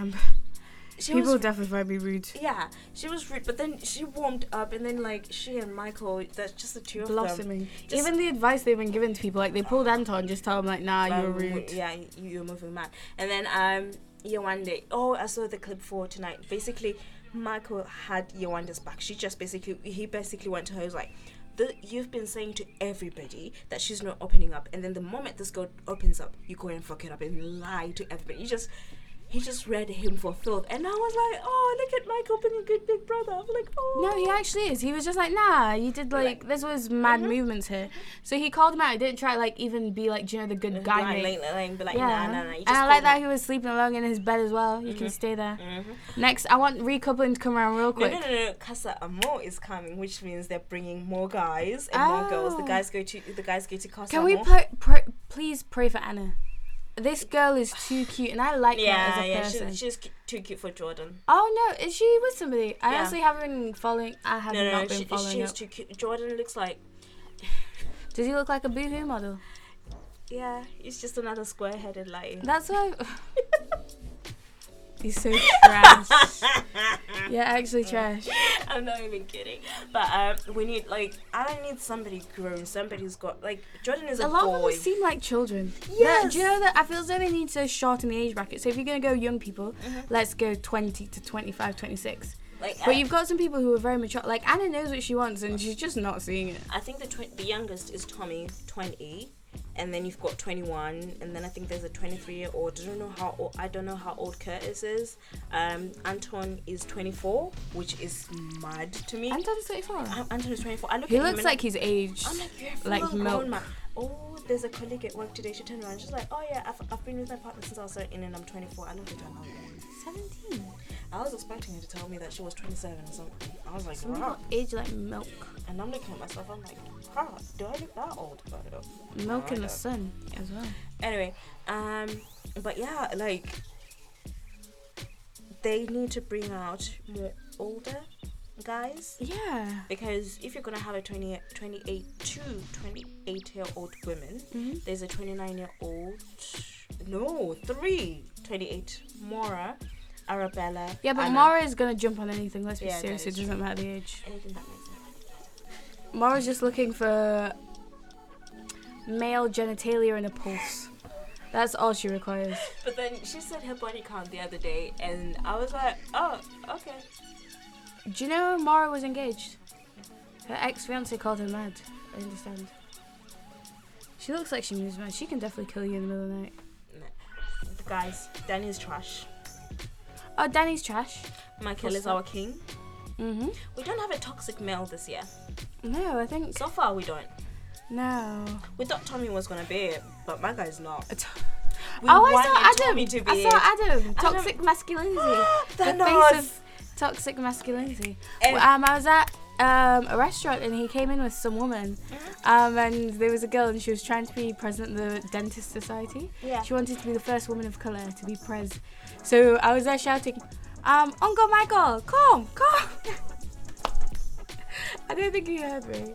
she People was definitely find me rude. yeah, she was rude. But then she warmed up, and then like she and Michael, that's just the two of them. Blossoming. Even the advice they've been given to people, like they pulled Anton, just tell him like, nah, you're Um, rude. Yeah, you- you're moving mad. And then um, Yewande. Oh, I saw the clip for tonight. Basically, Michael had Yewande's back. She just basically, he basically went to her. He was like, the, "You've been saying to everybody that she's not opening up, and then the moment this girl opens up, you go and fuck it up and lie to everybody. You just." He just read him for filth, and I was like, "Oh, look at Michael being a good big brother." I'm like, "Oh." No, he actually is. He was just like, nah, you did like, this was mad Mhm. movements here. So he called him out. He didn't try like even be like, do you know, the good guy Like, mate. like, like, like, yeah. nah, nah, nah. And I like that he was sleeping alone in his bed as well. You can Mhm. stay there. Mhm. Next, I want recoupling to come around real quick. No, no, no, no. Casa Amor is coming, which means they're bringing more guys and more girls. The Oh. guys go to the guys go to Casa Can we Amor. pray, pray, please pray for Anna? This girl is too cute, and I like her as a yeah. person. She's, she's too cute for Jordan. oh no, is she with somebody? I Yeah. honestly haven't been following. I have no, no, not no. been She, following she's up. too cute. Jordan looks like <laughs> Does he look like a boohoo model? yeah. He's just another square-headed lion. That's why. <laughs> <laughs> He's so trash. <laughs> yeah, actually trash. I'm not even kidding. But um, we need like I need somebody grown. Somebody who's got like Jordan is a, A lot boy. of them seem like children. Yes. do you know that I feel as though they need to shorten the age bracket. So if you're gonna go young people, Mhm. let's go 20 to 25, 26. like But I- you've got some people who are very mature. Like Anna knows what she wants, and she's just not seeing it. I think the tw- the youngest is Tommy, 20, and then you've got 21, and then I think there's a 23 year old. I don't know how old, I don't know how old Curtis is. Um, Anton is 24, which is mad to me. Anton's 24. An- Anton is 24. I look He at him looks and like he's aged. I'm like, you're like like milk. man. Oh, there's a colleague at work today. She turned around. She's like, oh yeah, I've, I've been with my partner since I was 13 and I'm 24. I looked at her. and I was like, 17. I was expecting her to tell me that she was 27 or something. I was like, Some wow. age like milk. And I'm looking at myself. I'm like, huh, do I look that old? But, uh, Milk No, in the sun as well. Anyway, um, but yeah, like they need to bring out more older guys Yeah. because if you're gonna have a 20, 28 to 28 year old women, hmm there's a 29 year old, no, three 28 Maura, Arabella. Yeah, but Anna. Maura is gonna jump on anything. Let's be Yeah, serious. It doesn't matter the age. Anything that makes sense. Maura's just looking for male genitalia and a pulse. That's all she requires. But then she said her body count the other day, and I was like, oh, okay. Do you know Maura was engaged? Her ex fiance called her mad. I understand. She looks like she moves mad. She can definitely kill you in the middle of the night. Guys, Danny's trash. Oh, Danny's trash. Michael is our king. Mm-hmm. We don't have a toxic male this year. No, I think So far, we don't. no. We thought Tommy was gonna be it, but my guy's not. We oh, I saw Adam. To be I saw. Adam. Toxic masculinity. <gasps> the face of toxic masculinity. And- Well, um, I was at um, a restaurant and he came in with some woman, um, and there was a girl and she was trying to be president of the dentist society. Yeah. She wanted to be the first woman of color to be pres. So I was there shouting, um, Uncle Michael, come, come. <laughs> I don't think he heard me,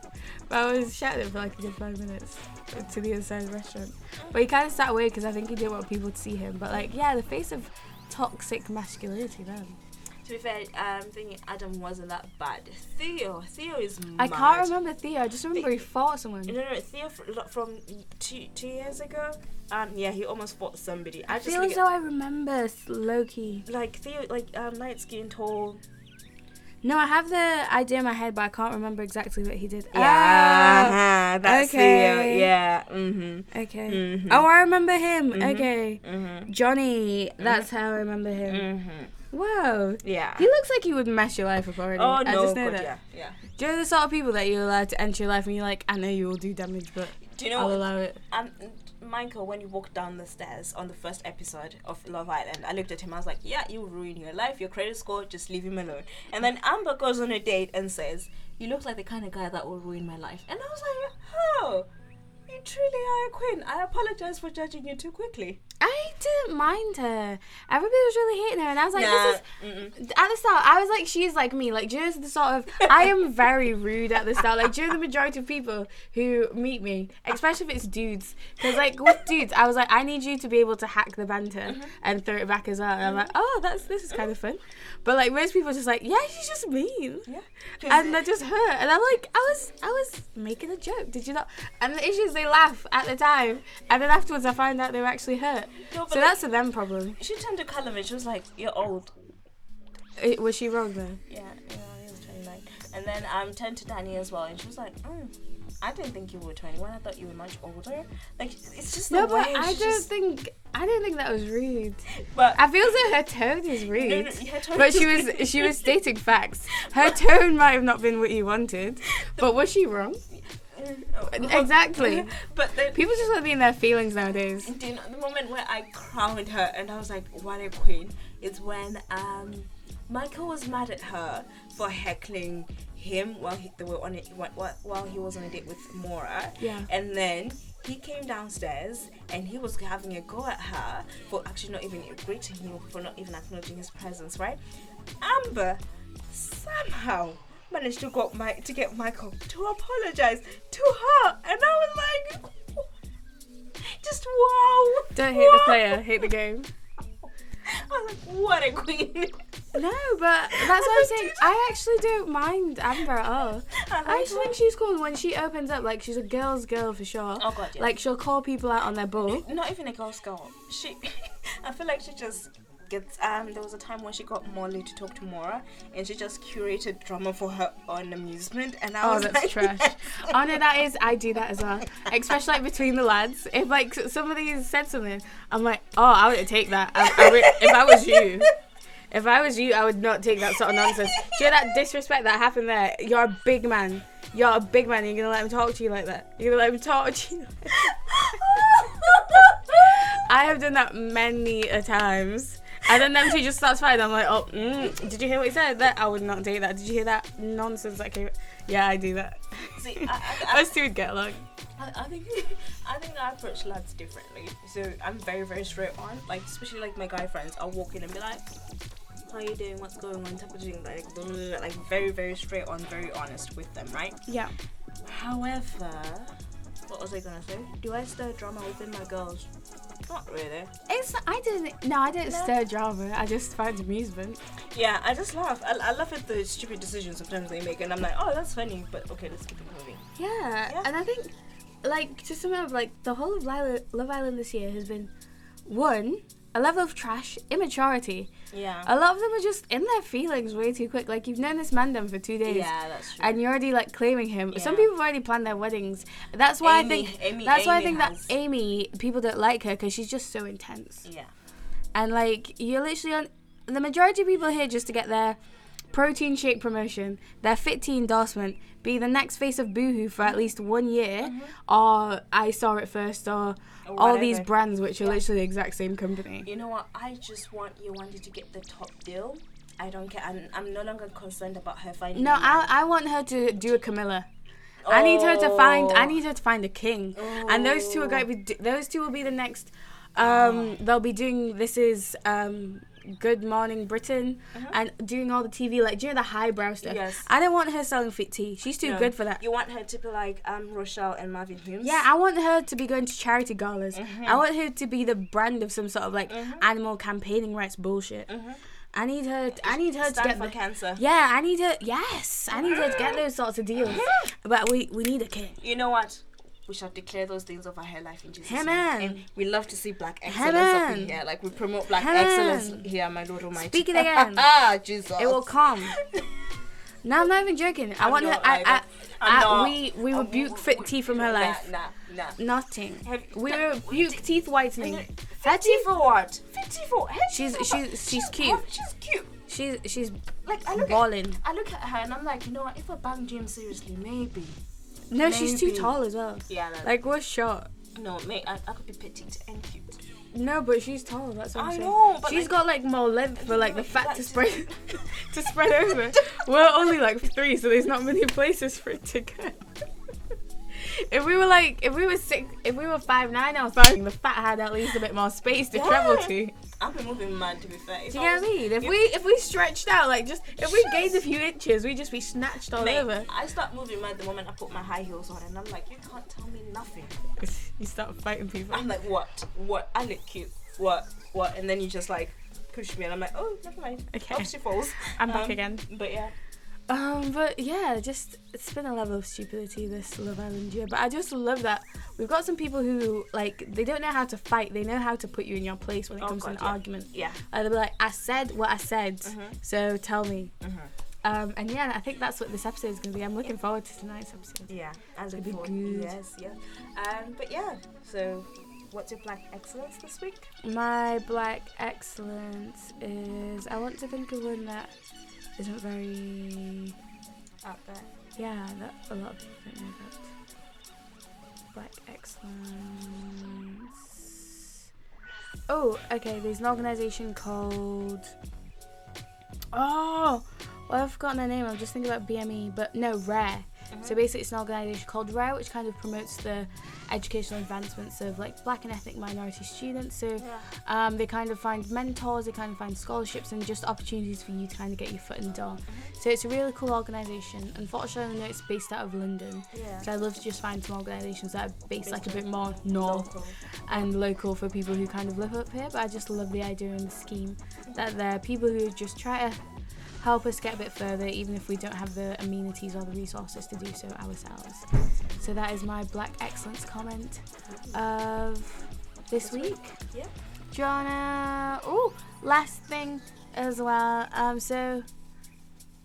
but I was shouting for like a good five minutes to the inside of the restaurant. But he kind of sat away because I think he didn't want people to see him. But like, yeah, the face of toxic masculinity, then. To be fair, um, thinking Adam wasn't that bad. Theo, Theo is. I mad. can't remember Theo. I just remember he fought someone. No, no. Theo fr- from two two years ago. Um, yeah, he almost fought somebody. I I feel as though I remember Loki. like Theo, like um, light skin, tall. No, I have the idea in my head, but I can't remember exactly what he did. Ah, Yeah, that's Theo. okay. Yeah. Mhm. okay. Mhm. Oh, I remember him. Mhm. Okay. Mhm. Johnny. That's how I remember him. Wow. Yeah. He looks like he would mess your life up already. Oh I no, just know God, that. yeah, yeah. Do you know the sort of people that you're allowed to enter your life and you're like, I know you will do damage, but Do you know I'll what? allow it. Um, Michael, when you walked down the stairs on the first episode of Love Island, I looked at him. I was like, "Yeah, you will ruin your life, your credit score. Just leave him alone." And then Amber goes on a date and says, "You look like the kind of guy that will ruin my life." And I was like, "Oh, you truly are a queen. I apologize for judging you too quickly." I didn't mind her. Everybody was really hating her, and I was like, Nah, this is. mm-mm. At the start, I was like, she's like me. Like, do you know the sort of. I am very rude at the start. Like, do you know the majority of people who meet me, especially if it's dudes? Because, like, with dudes, I was like, I need you to be able to hack the banter Mm-hmm. and throw it back as well. And I'm like, oh, that's this is kind of fun. But, like, most people are just like, yeah, she's just mean. Yeah. And that just hurt. And I'm like, I was I was making a joke. Did you not? And the issue is they laugh at the time. And then afterwards I find out they were actually hurt. No, So that's a them problem. she turned to Callum and she was like, "You're old." It, was she wrong then? Yeah, yeah, he was 29. And then I um, turned to Danny as well, and she was like, mm, I didn't think you were 21. I thought you were much older. Like, it's just No, but I don't just- think I don't think that was rude. But I feel as her tone is rude. No, no, her tone But she was she was stating facts. <laughs> Her tone might have not been what you wanted, but was she wrong? Exactly. <laughs> But then, People just want to be in their feelings nowadays. do you know the moment where I crowned her and I was like, "What a queen!" is when um Michael was mad at her for heckling him while he, they were on it while, while he was on a date with Maura. Yeah. And then he came downstairs and he was having a go at her for actually not even greeting him, for not even acknowledging his presence, right? Amber somehow managed to got my to get Michael to apologize to her, and I was like, <laughs> just wow. Don't hate the player, hate the game. <laughs> I was like, what a queen. No, but that's <laughs> what I'm saying. I actually don't mind Amber at all. Uh-huh. I I like just think she's cool when she opens up. Like she's a girl's girl for sure. Oh god, yeah. Like she'll call people out on their bull. not even a girl's girl. She, I feel like she just gets. Um, there was a time when she got Molly to talk to Maura, and she just curated drama for her own amusement. And I Oh, was that's like, <laughs> trash. Oh no, that is. I do that as well. Especially like between the lads. If like somebody said something, I'm like, oh, I wouldn't take that. I, I would, if I was you, if I was you, I would not take that sort of nonsense. Do you know that disrespect that happened there? You're a big man. You're a big man. You're gonna let him talk to you like that. You're gonna let him talk to you. <laughs> I have done that many a times. And then them two just starts fighting. I'm like, oh, mm, did you hear what he said? That I would not date that. Did you hear that nonsense that came? Yeah, I do that. See, I, I, I, Us two would get along. I, I think <laughs> I think I approach lads differently. So I'm very very straight on. Like especially like my guy friends, I'll walk in and be like, "How you doing? What's going on?" Type of thing. Like blah, blah, blah, like very very straight on, very honest with them, right? Yeah. However, what was I gonna say? Do I stir drama within my girls? Not really. It's I didn't. No, I didn't No. stir drama. I just find amusement. Yeah, I just laugh. I, I laugh at the stupid decisions sometimes they make, and I'm like, oh, that's funny, but okay, let's keep it moving. Yeah, Yeah. and I think, like, to sum up, like, the whole of Lila, Love Island this year has been, one, a level of trash, immaturity. Yeah. A lot of them are just in their feelings way too quick. Like, you've known this man then for two days. yeah, that's true. And you're already like claiming him. Some people have already planned their weddings. That's why Amy- I think. Amy- that's why I think that Amy people don't like her because she's just so intense. yeah. And like you're literally on the majority of people here just to get their protein shake promotion, their fit tea endorsement, be the next face of Boohoo for at least one year, or I saw it first, or all these brands which are Yeah. literally the exact same company. You know what? I just want you wanted to get the top deal. I don't care. I'm, I'm no longer concerned about her finding. No. I, I want her to do a Camilla. I need her to find. I need her to find a king, and those two are going to be. Those two will be the next. Um, they'll be doing. This is um, Good Morning Britain, uh-huh. and doing all the TV like do you know the highbrow stuff. Yes. I don't want her selling fit tea. She's too No. good for that. You want her to be like um Rochelle and Marvin Humes? Yeah, I want her to be going to charity galas. Mm-hmm. I want her to be the brand of some sort of like mm-hmm. animal campaigning rights bullshit. Mm-hmm. I need her. I need her to Stand get for the, cancer. Yeah, I need her. Yes, I need her to get <gasps> those sorts of deals. <gasps> But we we need a king. You know what? We shall declare those things over her life in Jesus' Hey, name. And we love to see black excellence up in here. Like we promote black man. excellence here, my Lord Almighty. Speak it <laughs> again. ah, Jesus. It will come. <laughs> No, I'm not even joking. I I'm want her. I. I, I, not. we we Uh, rebuke fit tea from her nah, life. Nah, nah. Nothing. Have- We that- rebuke teeth whitening. Her Fifty teeth. for what? Fifty for? Hey, She's- she's- she's cute. She's cute. She's she's Like I look at balling. I look at her and I'm like, you know what? If I bang Jim seriously, maybe. No, she's too tall as well. Yeah. Like, Like we're short. no, mate. I, I could be petite and cute. No, but she's tall. That's what I'm I saying. know, but She's like- got like more length for like the fat to spread <laughs> <laughs> to spread over. <laughs> We're only like three, so there's not many places for it to go. If we were like, if we were six, if we were five nine or something, the fat had at least a bit more space to travel to. I've been moving mad to be fair. If Do you get what I mean? If we if we stretched out, like just if we gained a few inches, we'd just be snatched all Mate, over. I start moving mad the moment I put my high heels on, and I'm like, you can't tell me nothing. <laughs> You start fighting people. I'm like, what? What? I look cute. What? What? And then you just like push me, and I'm like, oh, never mind. Okay. Off she falls. I'm back Um, again. But yeah. Um, but yeah, just it's been a level of stupidity this Love Island year. But I just love that we've got some people who like they don't know how to fight. They know how to put you in your place when it Oh, comes to an yeah. argument. Yeah. Uh, they'll be like, "I said what I said, Mhm. so tell me." Mhm. Um, and yeah, I think that's what this episode is going to be. I'm looking forward to tonight's episode. Yeah. I look be forward. good. Yes. Yeah. Um. But yeah. So, what's your black excellence this week? My black excellence is I want to think of one that isn't very Out there. yeah that a lot of people don't know about. Black excellence. Oh, okay. There's an organization called. Oh, well, I've forgotten their name. I'm just thinking about BME, but no, Rare. So basically, it's an organisation called Rare, which kind of promotes the educational advancements of like Black and ethnic minority students. So Yeah. um, they kind of find mentors, they kind of find scholarships, and just opportunities for you to kind of get your foot in the door. So it's a really cool organisation. Unfortunately, I know it's based out of London. Yeah. So I'd love to just find some organisations that are based like a bit more north Local. and local for people who kind of live up here. But I just love the idea and the scheme that there are people who just try to help us get a bit further, even if we don't have the amenities or the resources to do so ourselves. So that is my Black Excellence comment of this week. Yeah. Do? Oh, last thing as well. Um, so.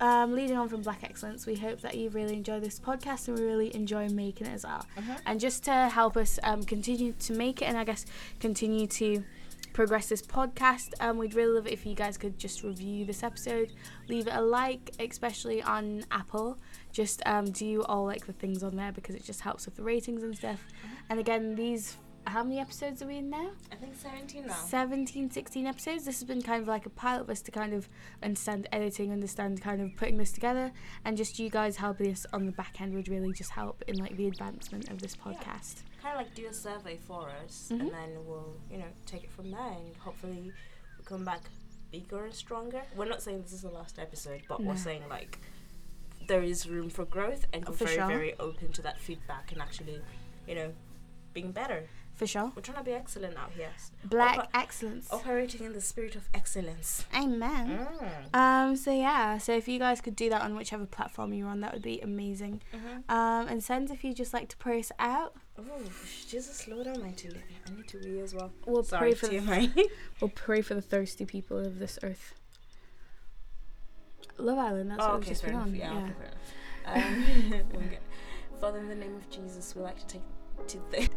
Um, leading on from Black Excellence, we hope that you really enjoy this podcast and we really enjoy making it as well. Mhm. And just to help us um, continue to make it and I guess continue to progress this podcast, um, we'd really love it if you guys could just review this episode, leave it a like, especially on Apple. Just um, do all like the things on there because it just helps with the ratings and stuff. And again, these how many episodes are we in now? I think 17 now. 17, 16 episodes. This has been kind of like a pilot for us to kind of understand editing, understand kind of putting this together, and just you guys helping us on the back end would really just help in like the advancement of this podcast. Kind of like do a survey for us, Mhm. and then we'll, you know, take it from there, and hopefully we'll come back bigger and stronger. We're not saying this is the last episode, but No. we're saying like there is room for growth, and we're very, sure. very open to that feedback and actually, you know, being better. For sure. We're trying to be excellent out here. Black Opa- excellence. Operating in the spirit of excellence. Amen. Mm. Um, so yeah, so if you guys could do that on whichever platform you're on, that would be amazing. Mm-hmm. Um, and send if you just like to pray us out. Oh, Jesus, Lord Almighty, I need to wee as well. We'll Sorry, pray for the, TMI. <laughs> we'll pray for the thirsty people of this earth. Love Island. That's what oh, we've okay, just fair been enough. on. Yeah, Yeah. <laughs> okay. Um, <laughs> okay. Father, in the name of Jesus, we like to take to the.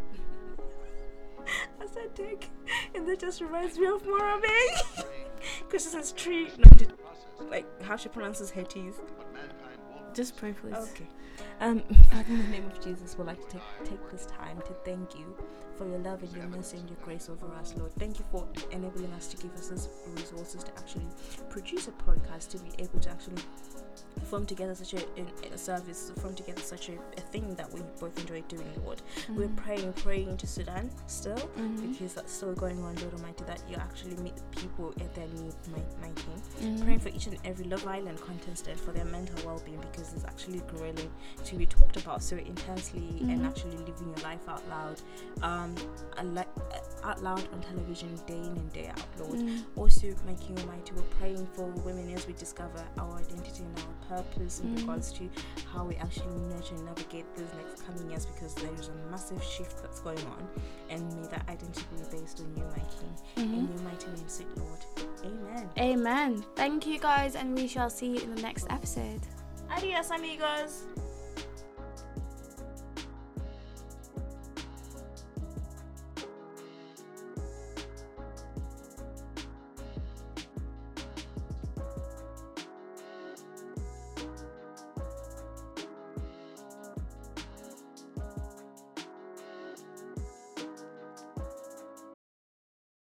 I said take, and that just reminds me of Morabe. <laughs> Christmas tree. No, did, like how she pronounces her T's. Just pray, please. Okay. Um, <laughs> Father, in the name of Jesus, we'd like to take, take this time to thank you for your love and your mercy and your grace over us, Lord. Thank you for enabling us to give us these resources to actually produce a podcast, to be able to actually form together such a, a, a service, form together such a, a thing that we both enjoy doing, Lord. We're Mhm. praying, praying to Sudan still Mhm. because that's still going on, Lord Almighty, that you actually meet people at their need, my, my King Mhm. praying for each and every Love Island contestant for their mental well-being because it's actually growing to be talked about so intensely and Mhm. actually living your life out loud, um, like uh, out loud on television day in and day out, Lord. Mhm. Also, my King Almighty, we're praying for women as we discover our identity and our purpose in Mhm. regards to how we actually nurture and navigate these next coming years because there is a massive shift that's going on, and may that identity be based on you, my King. In Mhm. your mighty name, sweet Lord. Amen. Amen. Thank you guys, and we shall see you in the next episode. Adios, amigos.